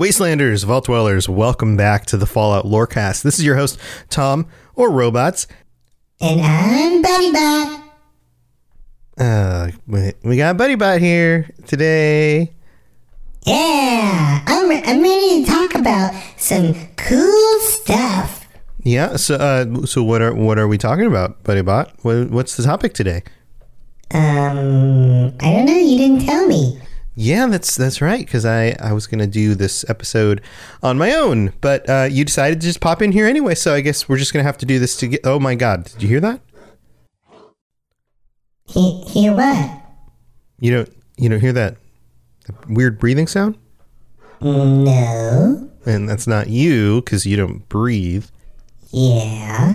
Wastelanders, Vault Dwellers, welcome back to the Fallout Lorecast. This is your host, Tom, or Robots. And I'm Buddy Bot. Uh, we got Buddy Bot here today. Yeah, I'm, I'm ready to talk about some cool stuff. Yeah, so uh, so what are what are we talking about, Buddy Bot? What, what's the topic today? Um, I don't know, you didn't tell me. Yeah, that's that's right. Because I I was gonna do this episode on my own, but uh, you decided to just pop in here anyway. So I guess we're just gonna have to do this to get. Oh my God! Did you hear that? He- hear what? You don't you don't hear that weird breathing sound? No. And that's not you because you don't breathe. Yeah.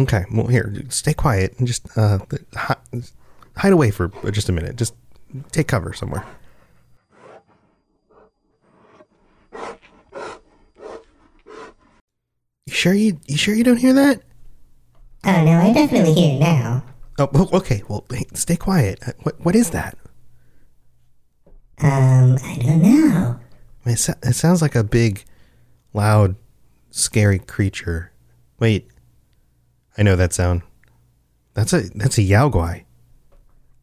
Okay, well here, stay quiet and just uh, hide away for just a minute. Just take cover somewhere. You sure you you sure you don't hear that? Oh no, I definitely hear it now. Oh, okay. Well, stay quiet. Uh, What what is that? Um, I don't know. It, so- it sounds like a big, loud, scary creature. Wait, I know that sound. That's a that's a Yaoguai.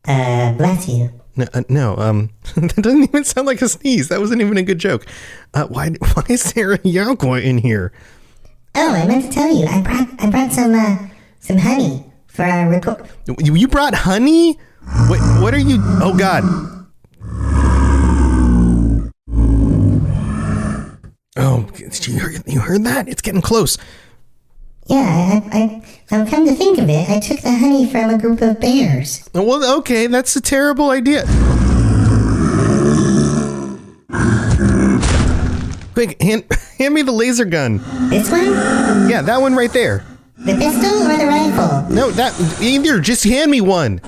Uh, bless you. No, uh, no, um, that doesn't even sound like a sneeze. That wasn't even a good joke. Uh, why why is there a Yaoguai in here? Oh, I meant to tell you, I brought I brought some uh some honey for our record. You, you brought honey? What what are you? Oh God. Oh, you heard, you heard that? It's getting close. Yeah, I, I, I'm come to think of it, I took the honey from a group of bears. Well, okay, that's a terrible idea. Quick, hand, hand me the laser gun. This one? Yeah, that one right there. The pistol or the rifle? No, that either. Just hand me one.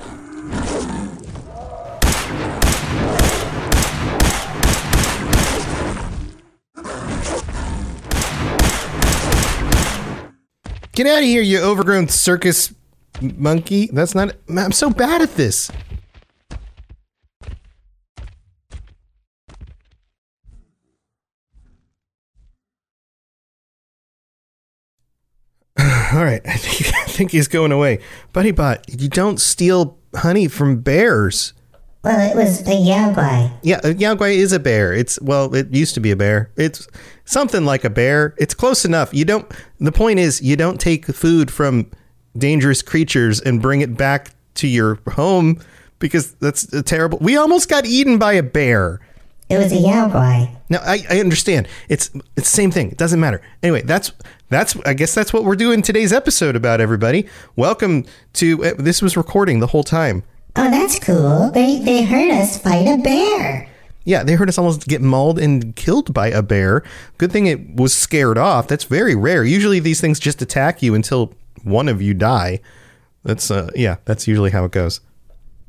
Get out of here, you overgrown circus monkey. That's not. I'm so bad at this. All right, I think, I think he's going away. Buddy Bot, you don't steal honey from bears. Well, it was a Yaoguai. Yeah, a Yaoguai is a bear. It's well, it used to be a bear. It's something like a bear. It's close enough. You don't. The point is, you don't take food from dangerous creatures and bring it back to your home because that's a terrible. We almost got eaten by a bear. It was a Yaoguai. No, I, I understand. It's it's the same thing. It doesn't matter. Anyway, that's that's I guess that's what we're doing today's episode about. Everybody, welcome to. Uh, this was recording the whole time. Oh, that's cool. They they heard us fight a bear. Yeah, they heard us almost get mauled and killed by a bear. Good thing it was scared off. That's very rare. Usually these things just attack you until one of you die. That's uh yeah, that's usually how it goes.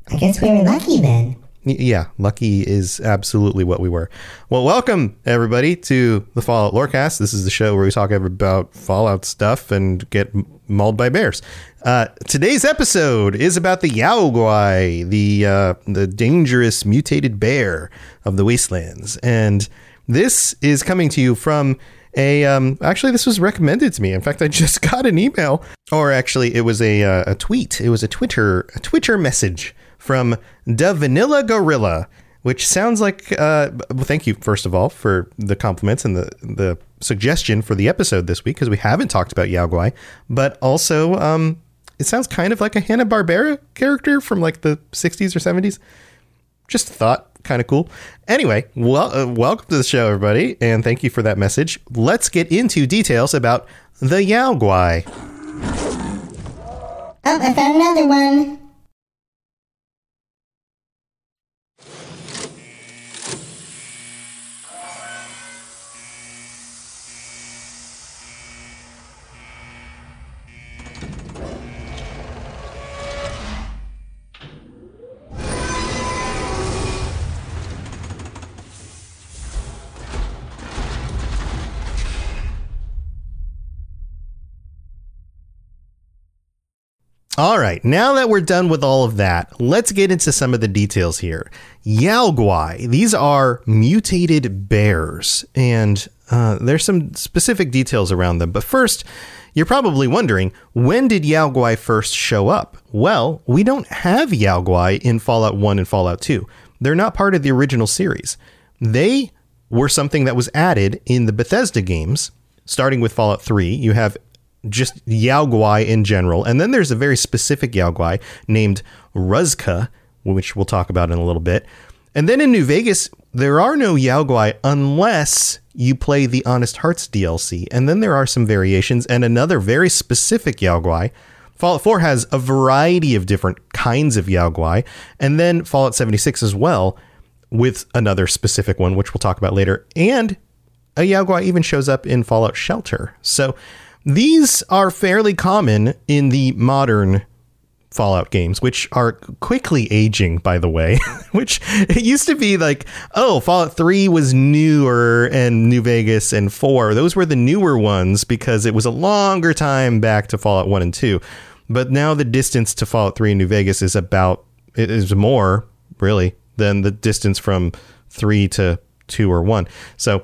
I guess we were lucky then. Yeah, lucky is absolutely what we were. Well, welcome everybody to the Fallout Lorecast. This is the show where we talk about Fallout stuff and get mauled by bears. Uh, today's episode is about the Yaoguai, the uh, the dangerous mutated bear of the wastelands, and this is coming to you from a um, actually this was recommended to me. In fact, I just got an email, or actually it was a uh, a tweet. It was a Twitter a Twitter message from the Vanilla Gorilla, which sounds like. Uh, well, thank you first of all for the compliments and the the suggestion for the episode this week because we haven't talked about Yao Guai, but also um, it sounds kind of like a Hanna Barbera character from like the '60s or '70s. Just thought, kind of cool. Anyway, well, uh, welcome to the show, everybody, and thank you for that message. Let's get into details about the Yaoguai. Oh, I found another one. All right, now that we're done with all of that, let's get into some of the details here. Yao Guai, these are mutated bears, and uh, there's some specific details around them. But first, you're probably wondering when did Yao Guai first show up? Well, we don't have Yao Guai in Fallout 1 and Fallout 2. They're not part of the original series. They were something that was added in the Bethesda games, starting with Fallout 3. You have just Yao Guai in general. And then there's a very specific Yao Guai named Ruzka, which we'll talk about in a little bit. And then in New Vegas, there are no Yao Guai unless you play the Honest Hearts DLC. And then there are some variations and another very specific Yao Guai. Fallout 4 has a variety of different kinds of Yao Guai. And then Fallout 76 as well, with another specific one, which we'll talk about later. And a Yao Guai even shows up in Fallout Shelter. So these are fairly common in the modern Fallout games, which are quickly aging, by the way. which it used to be like, oh, Fallout 3 was newer and New Vegas and 4. Those were the newer ones because it was a longer time back to Fallout 1 and 2. But now the distance to Fallout 3 and New Vegas is about, it is more, really, than the distance from 3 to 2 or 1. So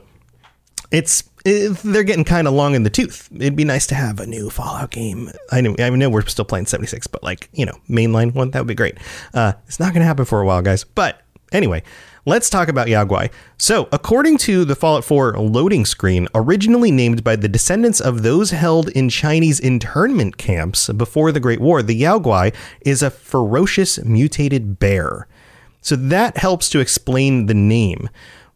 it's they're getting kind of long in the tooth. It'd be nice to have a new Fallout game. I know, I know we're still playing 76, but like, you know, mainline one, that would be great. Uh, it's not going to happen for a while, guys. But anyway, let's talk about Yao Guai. So, according to the Fallout 4 loading screen, originally named by the descendants of those held in Chinese internment camps before the Great War, the Yao Guai is a ferocious mutated bear. So that helps to explain the name.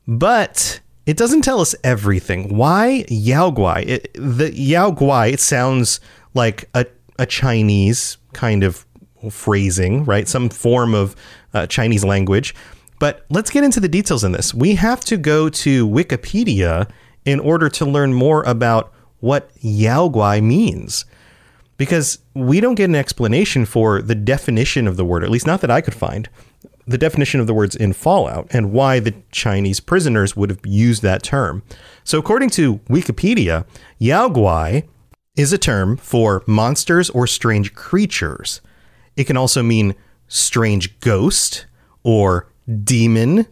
But it doesn't tell us everything. Why Yao Guai? It, the Yao Guai, it sounds like a, a Chinese kind of phrasing, right? Some form of uh, Chinese language. But let's get into the details in this. We have to go to Wikipedia in order to learn more about what Yao Guai means. Because we don't get an explanation for the definition of the word, at least not that I could find the definition of the words in Fallout and why the Chinese prisoners would have used that term. So, according to Wikipedia, Yao Guai is a term for monsters or strange creatures. It can also mean strange ghost or demon,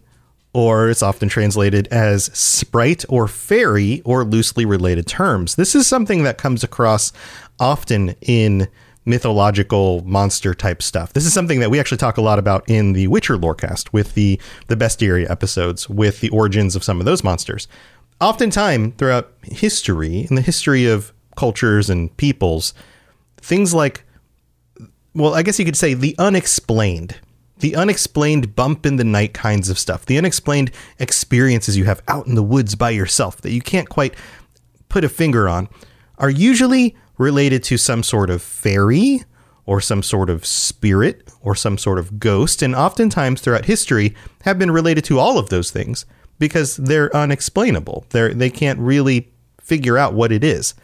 or it's often translated as sprite or fairy or loosely related terms. This is something that comes across often in mythological monster type stuff. This is something that we actually talk a lot about in the Witcher lorecast with the the bestiary episodes with the origins of some of those monsters. Oftentimes throughout history, in the history of cultures and peoples, things like well, I guess you could say the unexplained the unexplained bump in the night kinds of stuff, the unexplained experiences you have out in the woods by yourself that you can't quite put a finger on, are usually related to some sort of fairy or some sort of spirit or some sort of ghost, and oftentimes throughout history have been related to all of those things because they're unexplainable. They're, they can't really figure out what it is.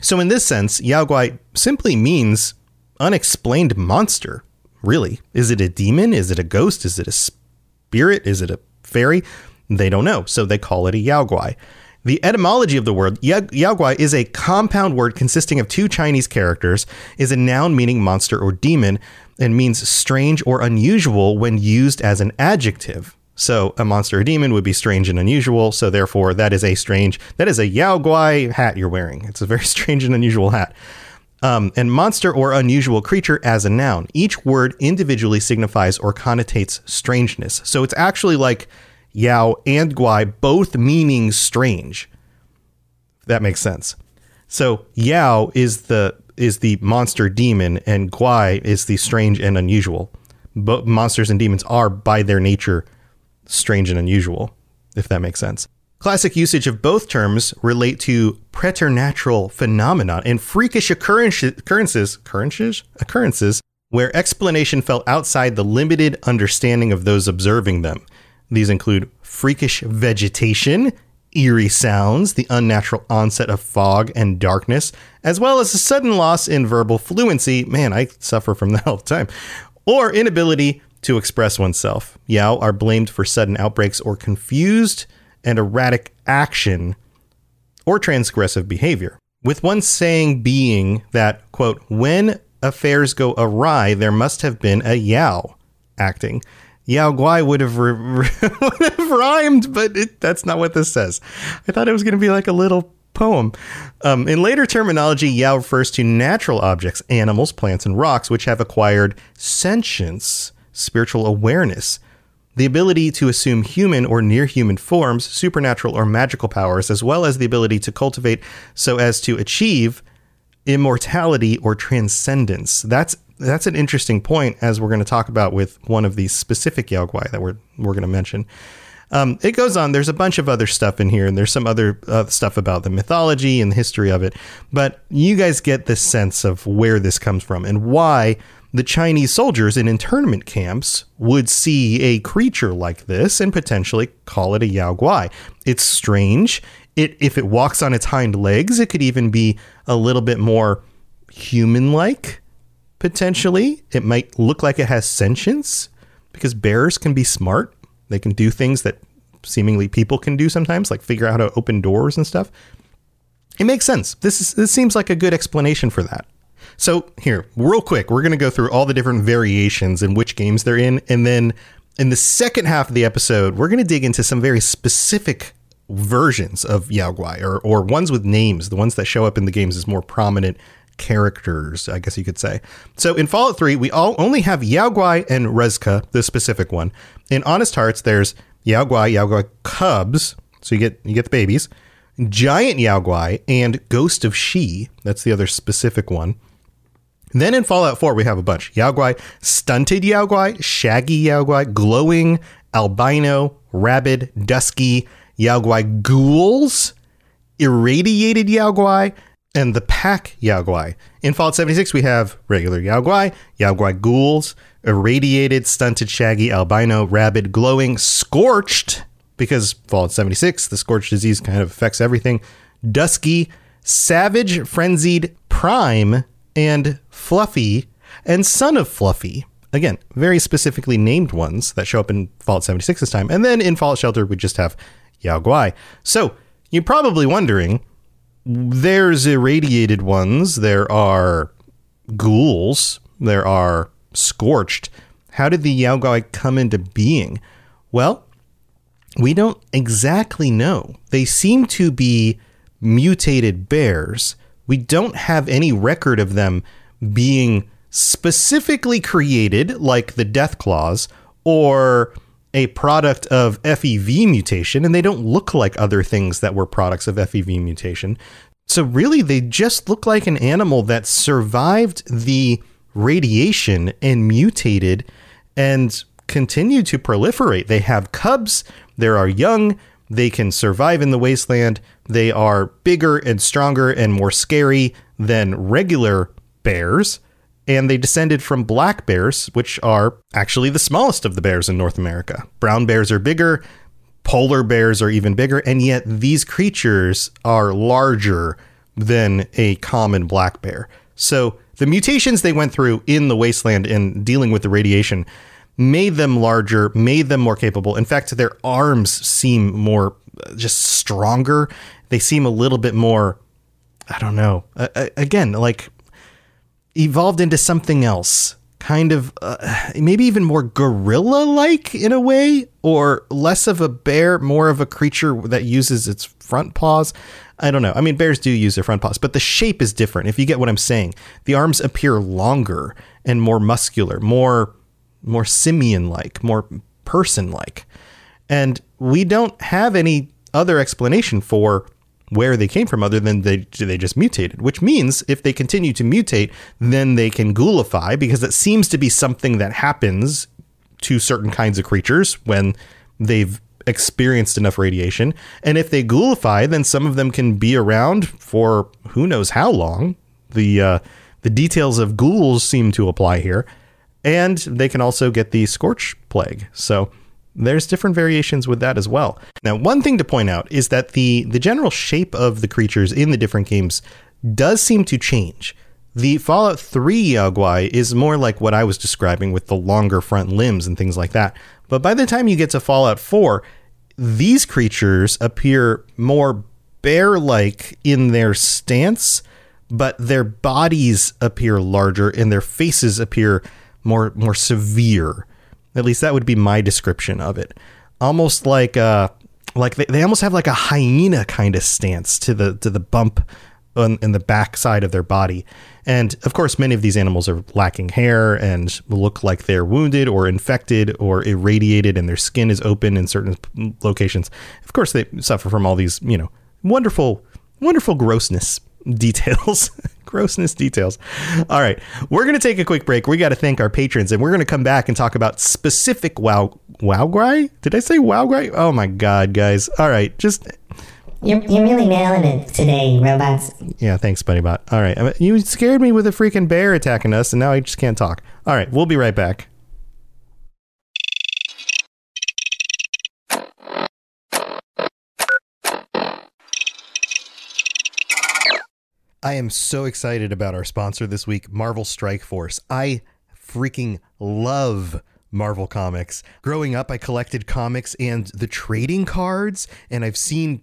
So, in this sense, Yao Guai simply means unexplained monster, really. Is it a demon? Is it a ghost? Is it a spirit? Is it a fairy? They don't know, so they call it a Yao Guai. The etymology of the word Yaoguai is a compound word consisting of two Chinese characters, is a noun meaning monster or demon, and means strange or unusual when used as an adjective. So a monster or demon would be strange and unusual. So therefore, that is a strange, that is a Yao Guai hat you're wearing. It's a very strange and unusual hat. Um, and monster or unusual creature as a noun. Each word individually signifies or connotates strangeness. So it's actually like Yao, and Guai, both meaning strange. That makes sense. So Yao is the is the monster demon, and Guai is the strange and unusual. But monsters and demons are by their nature strange and unusual, if that makes sense. Classic usage of both terms relate to preternatural phenomena and freakish occurrences, occurrences, occurrences where explanation fell outside the limited understanding of those observing them. These include freakish vegetation, eerie sounds, the unnatural onset of fog and darkness, as well as a sudden loss in verbal fluency. Man, I suffer from that all the time. Or inability to express oneself. Yao are blamed for sudden outbreaks or confused and erratic action or transgressive behavior. With one saying being that, quote, when affairs go awry, there must have been a Yao acting. Yao Guai would have, re- would have rhymed, but it, that's not what this says. I thought it was going to be like a little poem. Um, in later terminology, Yao refers to natural objects, animals, plants, and rocks, which have acquired sentience, spiritual awareness, the ability to assume human or near human forms, supernatural or magical powers, as well as the ability to cultivate so as to achieve immortality or transcendence. That's that's an interesting point, as we're going to talk about with one of these specific Yao Guai that we're we're going to mention. Um, it goes on. There's a bunch of other stuff in here, and there's some other uh, stuff about the mythology and the history of it. But you guys get this sense of where this comes from and why the Chinese soldiers in internment camps would see a creature like this and potentially call it a Yao Guai. It's strange. It if it walks on its hind legs, it could even be a little bit more human-like. Potentially, it might look like it has sentience because bears can be smart. They can do things that seemingly people can do sometimes, like figure out how to open doors and stuff. It makes sense. This is this seems like a good explanation for that. So here, real quick, we're going to go through all the different variations and which games they're in, and then in the second half of the episode, we're going to dig into some very specific versions of Yao Guai, or or ones with names, the ones that show up in the games as more prominent characters, I guess you could say. So in Fallout 3, we all only have Yao Guai and Ruzka, the specific one. In Honest Hearts, there's Yao Guai, Yao Guai cubs, so you get you get the babies, Giant Yao Guai, and Ghost of She. That's the other specific one. Then in Fallout 4, we have a bunch Yao Guai, Stunted Yao Guai, Shaggy Yao Guai, Glowing, Albino, Rabid, Dusky, Yao Guai Ghouls, Irradiated Yao Guai, and the Pack Yao Guai. In Fallout 76, we have regular Yao Guai, Yao Guai Ghouls, Irradiated, Stunted, Shaggy, Albino, Rabid, Glowing, Scorched, because Fallout 76, the Scorched disease kind of affects everything, Dusky, Savage, Frenzied, Prime, and Fluffy, and Son of Fluffy. Again, very specifically named ones that show up in Fallout 76 this time. And then in Fallout Shelter, we just have Yao Guai. So you're probably wondering there's irradiated ones, there are ghouls, there are scorched. How did the Yao Guai come into being? Well, we don't exactly know. They seem to be mutated bears. We don't have any record of them being specifically created, like the Death Claws, or a product of FEV mutation, and they don't look like other things that were products of FEV mutation. So, really, they just look like an animal that survived the radiation and mutated and continue to proliferate. They have cubs, there are young, they can survive in the wasteland, they are bigger and stronger and more scary than regular bears and they descended from black bears, which are actually the smallest of the bears in North America. Brown bears are bigger, polar bears are even bigger, and yet these creatures are larger than a common black bear. So the mutations they went through in the wasteland in dealing with the radiation made them larger, made them more capable. In fact, their arms seem more just stronger. They seem a little bit more I don't know. Uh, again, like evolved into something else, kind of uh, maybe even more gorilla like in a way, or less of a bear, more of a creature that uses its front paws. I don't know. I mean, bears do use their front paws, but the shape is different. If you get what I'm saying, the arms appear longer and more muscular, more more simian like, more person like. And we don't have any other explanation for where they came from other than they they just mutated which means if they continue to mutate then they can ghoulify because it seems to be something that happens to certain kinds of creatures when they've experienced enough radiation. And if they ghoulify then some of them can be around for who knows how long. The uh, the details of ghouls seem to apply here. And they can also get the scorch plague. So there's different variations with that as well. Now, one thing to point out is that the the general shape of the creatures in the different games does seem to change. The Fallout 3 Yao is more like what I was describing with the longer front limbs and things like that. But by the time you get to Fallout 4, these creatures appear more bear like in their stance, but their bodies appear larger and their faces appear more more severe. At least that would be my description of it. Almost like uh like they, they almost have like a hyena kind of stance to the to the bump on, in the back side of their body. And of course, many of these animals are lacking hair and look like they're wounded or infected or irradiated, and their skin is open in certain locations. Of course, they suffer from all these, you know, wonderful, wonderful grossness details. Grossness details. All right, we're going to take a quick break. We got to thank our patrons, and we're going to come back and talk about specific wow wow guy. Did I say wow guy? Oh my god, guys! All right, just You're, you're really nailing it today, robots. yeah, thanks, BuddyBot. All right, you scared me with a freaking bear attacking us, and now I just can't talk. All right, we'll be right back. I am so excited about our sponsor this week, Marvel Strike Force. I freaking love Marvel Comics. Growing up, I collected comics and the trading cards, and I've seen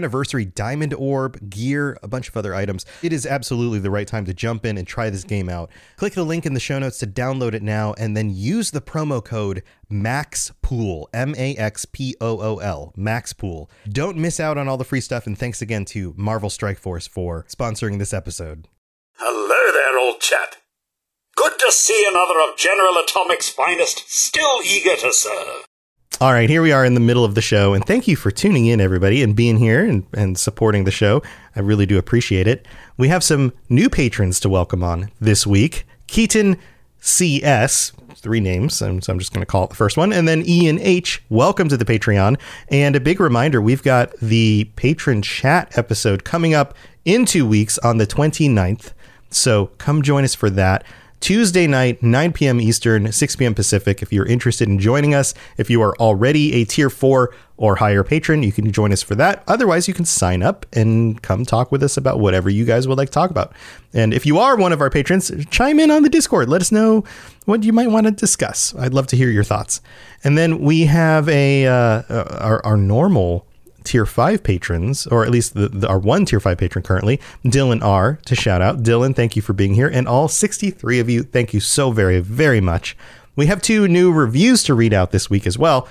anniversary diamond orb, gear, a bunch of other items. It is absolutely the right time to jump in and try this game out. Click the link in the show notes to download it now and then use the promo code MAXPOOL, M A X P O O L, MAXPOOL. Don't miss out on all the free stuff, and thanks again to Marvel Strike Force for sponsoring this episode. Hello there, old chap. Good to see another of General Atomic's finest, still eager to serve. All right, here we are in the middle of the show, and thank you for tuning in, everybody, and being here and, and supporting the show. I really do appreciate it. We have some new patrons to welcome on this week Keaton CS, three names, so I'm just going to call it the first one, and then Ian H. Welcome to the Patreon. And a big reminder we've got the patron chat episode coming up in two weeks on the 29th. So come join us for that. Tuesday night, 9 p.m. Eastern, 6 p.m. Pacific. If you're interested in joining us, if you are already a tier four or higher patron, you can join us for that. Otherwise, you can sign up and come talk with us about whatever you guys would like to talk about. And if you are one of our patrons, chime in on the Discord. Let us know what you might want to discuss. I'd love to hear your thoughts. And then we have a uh, our, our normal tier five patrons, or at least the, the, our one tier five patron currently, Dylan R, to shout out. Dylan, thank you for being here. And all 63 of you, thank you so very, very much. We have two new reviews to read out this week as well.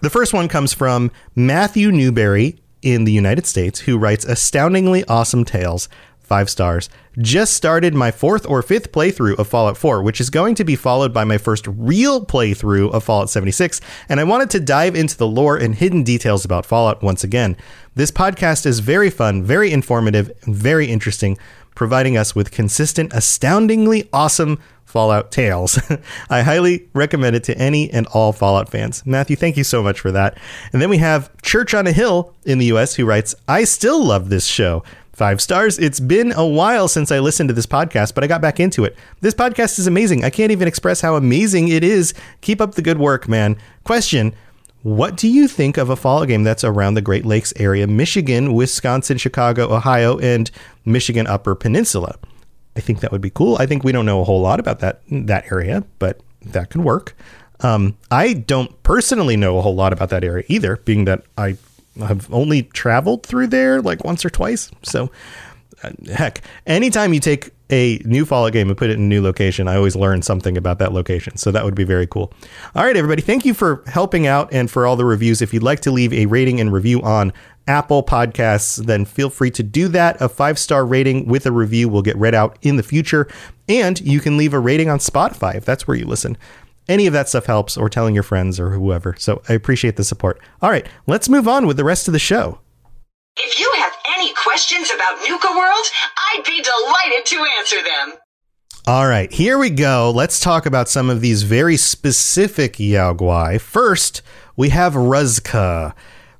The first one comes from Matthew Newberry in the United States, who writes astoundingly awesome tales. Five stars. Just started my fourth or fifth playthrough of Fallout 4, which is going to be followed by my first real playthrough of Fallout 76, and I wanted to dive into the lore and hidden details about Fallout once again. This podcast is very fun, very informative, and very interesting, providing us with consistent, astoundingly awesome Fallout tales. I highly recommend it to any and all Fallout fans. Matthew, thank you so much for that. And then we have Church on a Hill in the US who writes, I still love this show. Five stars. It's been a while since I listened to this podcast, but I got back into it. This podcast is amazing. I can't even express how amazing it is. Keep up the good work, man. Question What do you think of a Fallout game that's around the Great Lakes area, Michigan, Wisconsin, Chicago, Ohio, and Michigan Upper Peninsula? I think that would be cool. I think we don't know a whole lot about that that area, but that could work. Um, I don't personally know a whole lot about that area either, being that I have only traveled through there like once or twice. So, uh, heck, anytime you take a new Fallout game and put it in a new location, I always learn something about that location. So that would be very cool. All right, everybody, thank you for helping out and for all the reviews. If you'd like to leave a rating and review on Apple Podcasts, then feel free to do that. A five star rating with a review will get read out in the future. And you can leave a rating on Spotify if that's where you listen. Any of that stuff helps, or telling your friends or whoever. So I appreciate the support. All right, let's move on with the rest of the show. If you have any questions about Nuka World, I'd be delighted to answer them. All right, here we go. Let's talk about some of these very specific Yao Guai. First, we have Ruzka.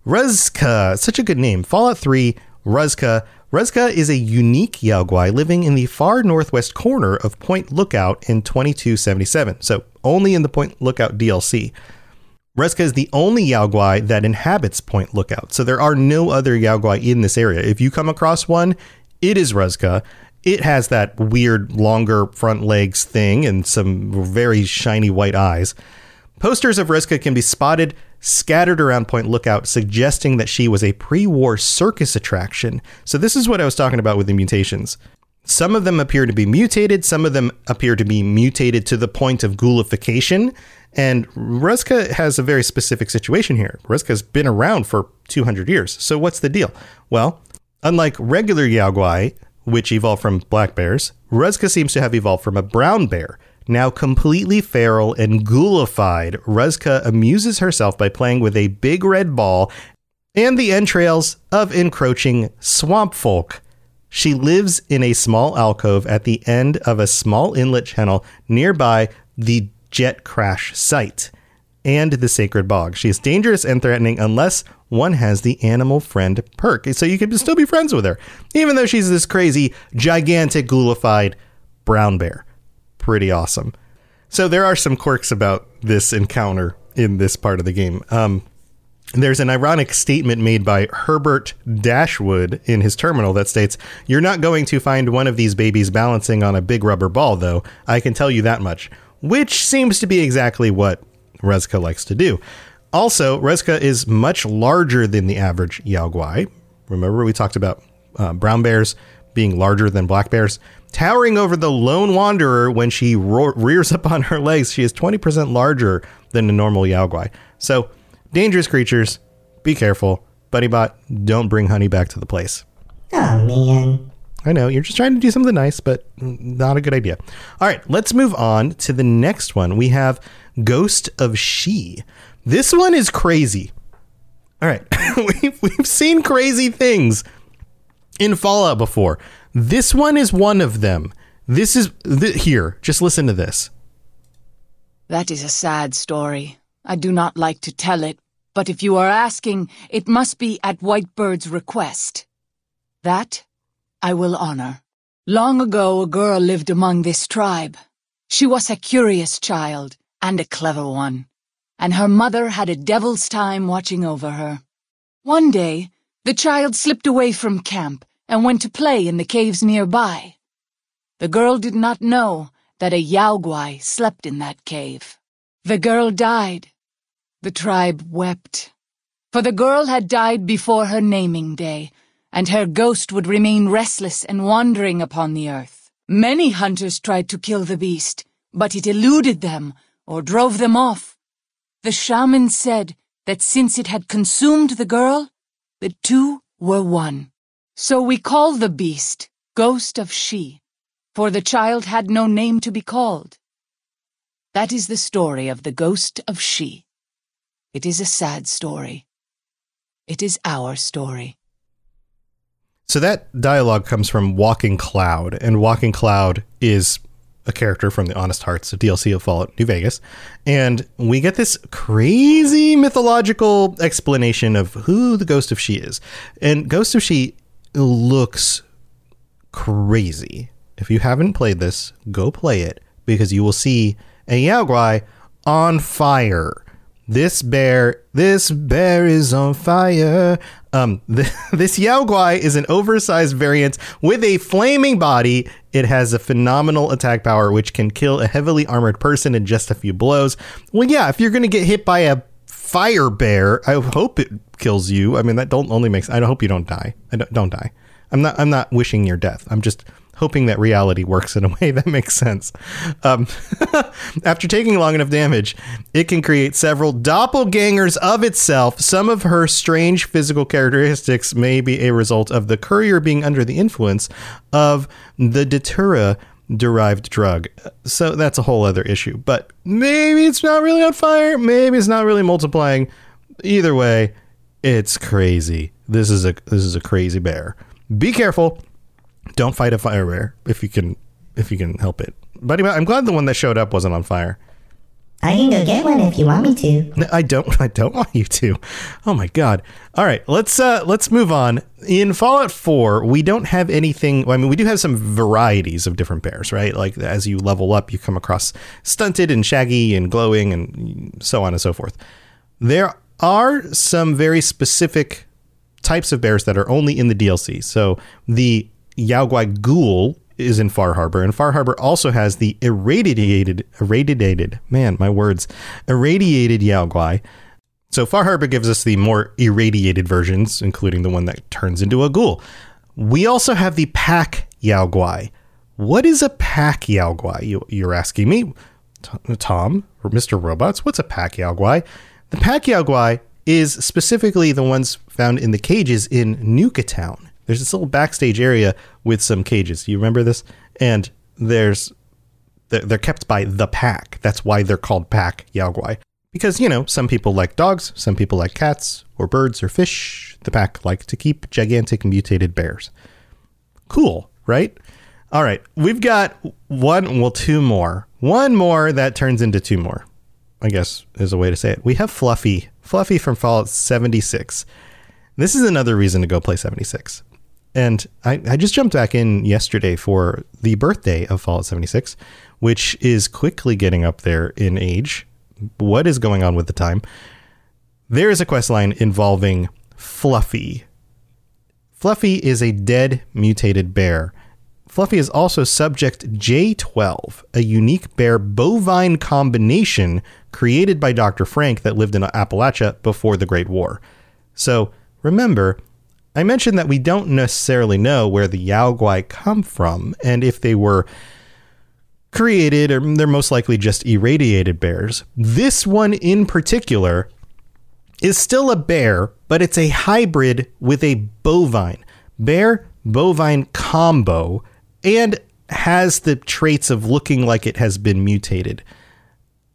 Ruzka, such a good name. Fallout 3 Ruzka. Ruzka is a unique Yaoguai living in the far northwest corner of Point Lookout in 2277, so only in the Point Lookout DLC. Ruzka is the only Yaoguai that inhabits Point Lookout, so there are no other Yaoguai in this area. If you come across one, it is Ruzka. It has that weird longer front legs thing and some very shiny white eyes. Posters of Ruzka can be spotted scattered around Point Lookout, suggesting that she was a pre war circus attraction. So, this is what I was talking about with the mutations. Some of them appear to be mutated, some of them appear to be mutated to the point of ghoulification. And Ruzka has a very specific situation here. Ruzka's been around for 200 years. So, what's the deal? Well, unlike regular Yaoguai, which evolved from black bears, Ruzka seems to have evolved from a brown bear. Now completely feral and ghoulified, Ruzka amuses herself by playing with a big red ball and the entrails of encroaching swamp folk. She lives in a small alcove at the end of a small inlet channel nearby the jet crash site and the sacred bog. She is dangerous and threatening unless one has the animal friend perk. So you can still be friends with her, even though she's this crazy, gigantic, ghoulified brown bear pretty awesome. So there are some quirks about this encounter in this part of the game. Um, there's an ironic statement made by Herbert Dashwood in his terminal that states, You're not going to find one of these babies balancing on a big rubber ball, though. I can tell you that much. Which seems to be exactly what Ruzka likes to do. Also, Ruzka is much larger than the average Yaoguai. Remember, we talked about uh, brown bears being larger than black bears. Towering over the lone wanderer when she ro- rears up on her legs, she is 20% larger than a normal Yaoguai. So, dangerous creatures, be careful. Buddybot, don't bring honey back to the place. Oh man. I know, you're just trying to do something nice, but not a good idea. All right, let's move on to the next one. We have Ghost of She. This one is crazy. All right, we've, we've seen crazy things in Fallout before. This one is one of them. This is th- here. Just listen to this. That is a sad story. I do not like to tell it, but if you are asking, it must be at Whitebird's request. That I will honor. Long ago, a girl lived among this tribe. She was a curious child and a clever one, and her mother had a devil's time watching over her. One day, the child slipped away from camp and went to play in the caves nearby. The girl did not know that a Yaoguai slept in that cave. The girl died. The tribe wept. For the girl had died before her naming day, and her ghost would remain restless and wandering upon the earth. Many hunters tried to kill the beast, but it eluded them or drove them off. The shaman said that since it had consumed the girl, the two were one. So we call the beast Ghost of She, for the child had no name to be called. That is the story of the Ghost of She. It is a sad story. It is our story. So that dialogue comes from Walking Cloud, and Walking Cloud is a character from the Honest Hearts DLC of Fallout New Vegas. And we get this crazy mythological explanation of who the Ghost of She is. And Ghost of She looks crazy. If you haven't played this, go play it because you will see a Yaoguai on fire. This bear, this bear is on fire. Um, th- this Yaoguai is an oversized variant with a flaming body. It has a phenomenal attack power, which can kill a heavily armored person in just a few blows. Well, yeah, if you're going to get hit by a fire bear, I hope it kills you. I mean, that don't only makes. I hope you don't die. I don't, don't die. I'm not. I'm not wishing your death. I'm just hoping that reality works in a way that makes sense. Um, after taking long enough damage, it can create several doppelgangers of itself. Some of her strange physical characteristics may be a result of the courier being under the influence of the Datura derived drug. So that's a whole other issue. But maybe it's not really on fire. Maybe it's not really multiplying. Either way, it's crazy. This is a this is a crazy bear. Be careful. Don't fight a fire bear if you can if you can help it. Buddy, I'm glad the one that showed up wasn't on fire. I can go get one if you want me to. No, I don't. I don't want you to. Oh my god! All right, let's uh, let's move on. In Fallout Four, we don't have anything. I mean, we do have some varieties of different bears, right? Like as you level up, you come across stunted and shaggy and glowing and so on and so forth. There are some very specific types of bears that are only in the DLC. So the Yao Guai Ghoul is in Far Harbor, and Far Harbor also has the irradiated, irradiated, man, my words, irradiated Yao Guai. So Far Harbor gives us the more irradiated versions, including the one that turns into a ghoul. We also have the pack Yao Guai. What is a pack Yao Guai? You, you're asking me, Tom or Mr. Robots. What's a pack Yao Guai? The pack Yao Guai is specifically the ones found in the cages in Nuka Town. There's this little backstage area with some cages. You remember this? And there's they're, kept by the pack. That's why they're called pack Yao Guai. Because, you know, some people like dogs, some people like cats or birds or fish. The pack like to keep gigantic mutated bears. Cool, right? All right, we've got one, well, two more. One more that turns into two more, I guess is a way to say it. We have Fluffy, Fluffy from Fallout 76. This is another reason to go play 76. And I, I just jumped back in yesterday for the birthday of Fallout 76, which is quickly getting up there in age. What is going on with the time? There is a quest line involving Fluffy. Fluffy is a dead mutated bear. Fluffy is also subject J12, a unique bear bovine combination created by Dr. Frank that lived in Appalachia before the Great War. So remember, I mentioned that we don't necessarily know where the Yao Guai come from and if they were created or they're most likely just irradiated bears. This one in particular is still a bear, but it's a hybrid with a bovine. Bear bovine combo and has the traits of looking like it has been mutated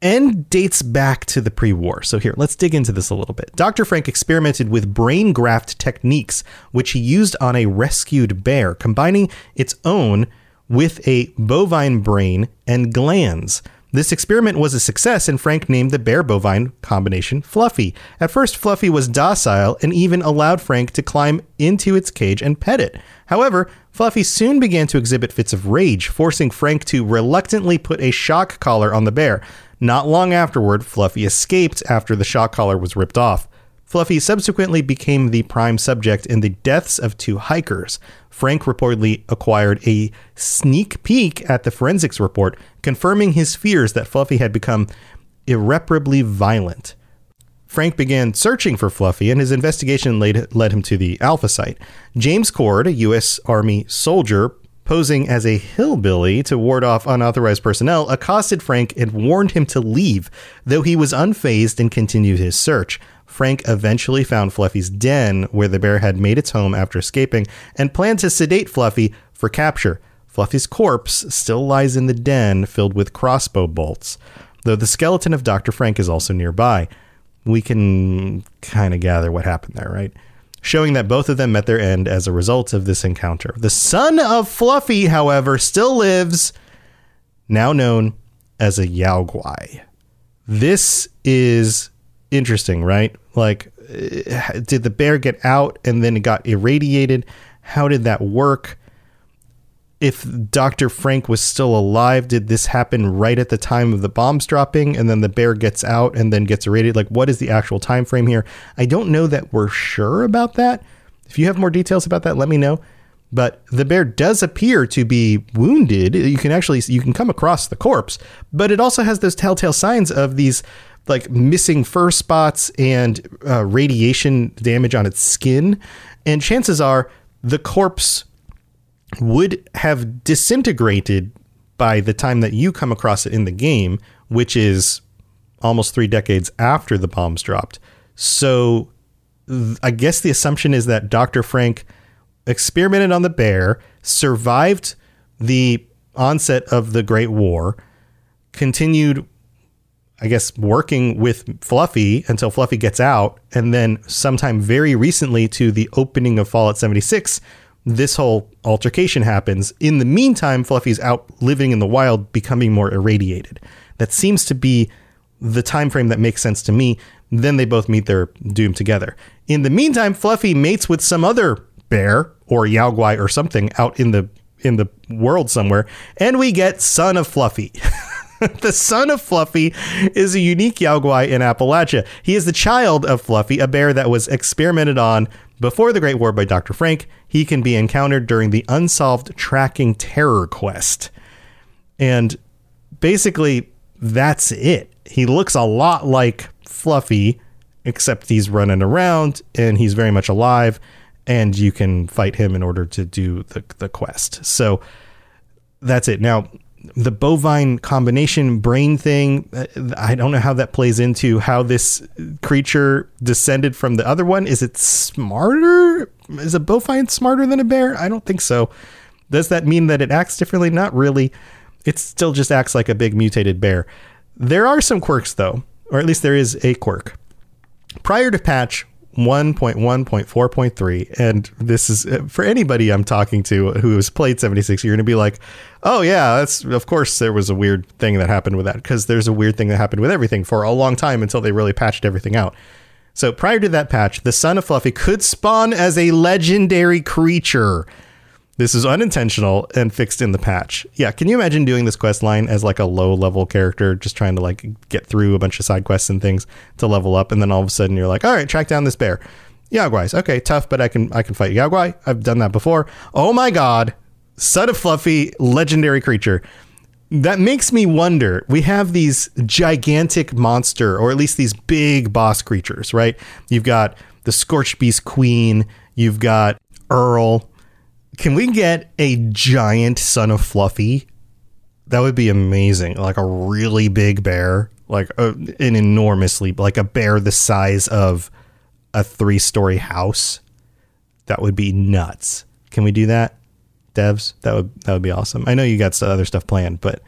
and dates back to the pre war. So, here, let's dig into this a little bit. Dr. Frank experimented with brain graft techniques, which he used on a rescued bear, combining its own with a bovine brain and glands. This experiment was a success, and Frank named the bear bovine combination Fluffy. At first, Fluffy was docile and even allowed Frank to climb into its cage and pet it. However, Fluffy soon began to exhibit fits of rage, forcing Frank to reluctantly put a shock collar on the bear. Not long afterward, Fluffy escaped after the shock collar was ripped off. Fluffy subsequently became the prime subject in the deaths of two hikers. Frank reportedly acquired a sneak peek at the forensics report, confirming his fears that Fluffy had become irreparably violent. Frank began searching for Fluffy, and his investigation led, led him to the Alpha site. James Cord, a U.S. Army soldier posing as a hillbilly to ward off unauthorized personnel, accosted Frank and warned him to leave, though he was unfazed and continued his search. Frank eventually found Fluffy's den, where the bear had made its home after escaping, and planned to sedate Fluffy for capture. Fluffy's corpse still lies in the den filled with crossbow bolts, though the skeleton of Dr. Frank is also nearby. We can kind of gather what happened there, right? Showing that both of them met their end as a result of this encounter. The son of Fluffy, however, still lives, now known as a Yao Guai. This is interesting, right? Like, uh, did the bear get out and then it got irradiated? How did that work? If Dr. Frank was still alive, did this happen right at the time of the bombs dropping and then the bear gets out and then gets irradiated? Like, what is the actual time frame here? I don't know that we're sure about that. If you have more details about that, let me know. But the bear does appear to be wounded. You can actually you can come across the corpse, but it also has those telltale signs of these like missing fur spots and uh, radiation damage on its skin. And chances are the corpse would have disintegrated by the time that you come across it in the game, which is almost three decades after the bombs dropped. So th- I guess the assumption is that Dr. Frank experimented on the bear, survived the onset of the Great War, continued I guess, working with Fluffy until Fluffy gets out. And then, sometime very recently to the opening of Fallout 76, this whole altercation happens. In the meantime, Fluffy's out living in the wild, becoming more irradiated. That seems to be the time frame that makes sense to me, then they both meet their doom together. In the meantime, Fluffy mates with some other bear or Yao or something out in the in the world somewhere, and we get Son of Fluffy. the son of Fluffy is a unique Yao Guai in Appalachia. He is the child of Fluffy, a bear that was experimented on before the Great War by Dr. Frank. He can be encountered during the unsolved tracking terror quest. And basically, that's it. He looks a lot like Fluffy, except he's running around and he's very much alive, and you can fight him in order to do the, the quest. So that's it. Now, the bovine combination brain thing, uh, I don't know how that plays into how this creature descended from the other one. Is it smarter? Is a bovine smarter than a bear? I don't think so. Does that mean that it acts differently? Not really. It still just acts like a big mutated bear. There are some quirks, though, or at least there is a quirk. Prior to patch 1.1.4.3 and this is uh, for anybody I'm talking to who has played 76 you're going to be like oh yeah that's of course there was a weird thing that happened with that because there's a weird thing that happened with everything for a long time until they really patched everything out so prior to that patch the son of fluffy could spawn as a legendary creature this is unintentional and fixed in the patch. Yeah, can you imagine doing this quest line as like a low level character, just trying to like get through a bunch of side quests and things to level up, and then all of a sudden you're like, all right, track down this bear. Yao Guai's okay, tough, but I can I can fight Yao Guai. I've done that before. Oh my god, son of Fluffy, legendary creature. That makes me wonder. We have these gigantic monster, or at least these big boss creatures, right? You've got the Scorched Beast Queen. You've got Earl can we get a giant son of Fluffy? That would be amazing. Like a really big bear, like a, an enormously, like a bear the size of a three story house. That would be nuts. Can we do that, devs? That would that would be awesome. I know you got other stuff planned, but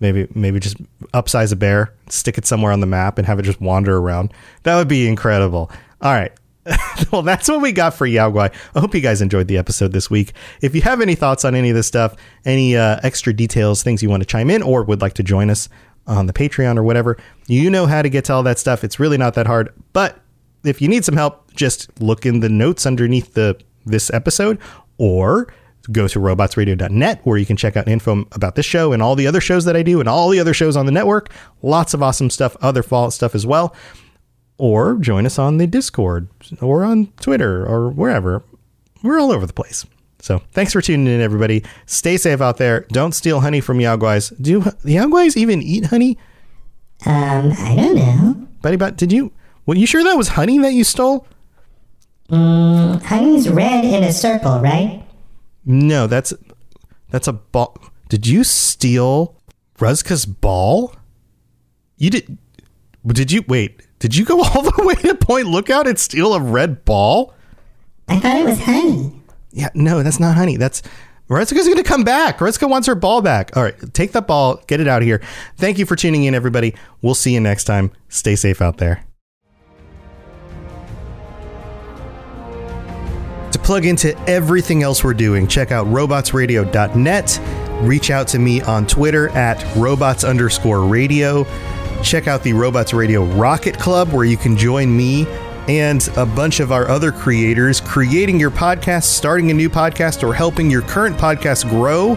maybe maybe just upsize a bear, stick it somewhere on the map, and have it just wander around. That would be incredible. All right, well, that's what we got for Yao Guai. I hope you guys enjoyed the episode this week. If you have any thoughts on any of this stuff, any uh, extra details, things you want to chime in, or would like to join us on the Patreon or whatever, you know how to get to all that stuff. It's really not that hard. But if you need some help, just look in the notes underneath the this episode, or go to robotsradio.net where you can check out info about this show and all the other shows that I do and all the other shows on the network. Lots of awesome stuff, other Fallout stuff as well or join us on the Discord or on Twitter or wherever. We're all over the place. So thanks for tuning in, everybody. Stay safe out there. Don't steal honey from Yao Guais. Do the Yao Guais even eat honey? Um, I don't know. Buddy Bot, did you? Well, you sure that was honey that you stole? Mm, honey's red in a circle, right? No, that's that's a ball. Did you steal Ruzka's ball? You did. Did you wait? Did you go all the way to Point Lookout and steal a red ball? I thought it was honey. Yeah, no, that's not honey. That's Ruzka's going to come back. Retzka wants her ball back. All right, take that ball, get it out of here. Thank you for tuning in, everybody. We'll see you next time. Stay safe out there. Plug into everything else we're doing, check out robotsradio.net. Reach out to me on Twitter at robots underscore radio. Check out the Robots Radio Rocket Club, where you can join me and a bunch of our other creators creating your podcast, starting a new podcast, or helping your current podcast grow.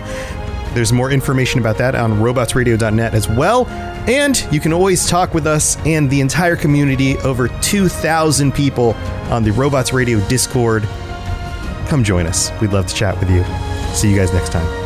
There's more information about that on robotsradio.net as well. And you can always talk with us and the entire community, over 2,000 people on the Robots Radio Discord. Come join us. We'd love to chat with you. See you guys next time.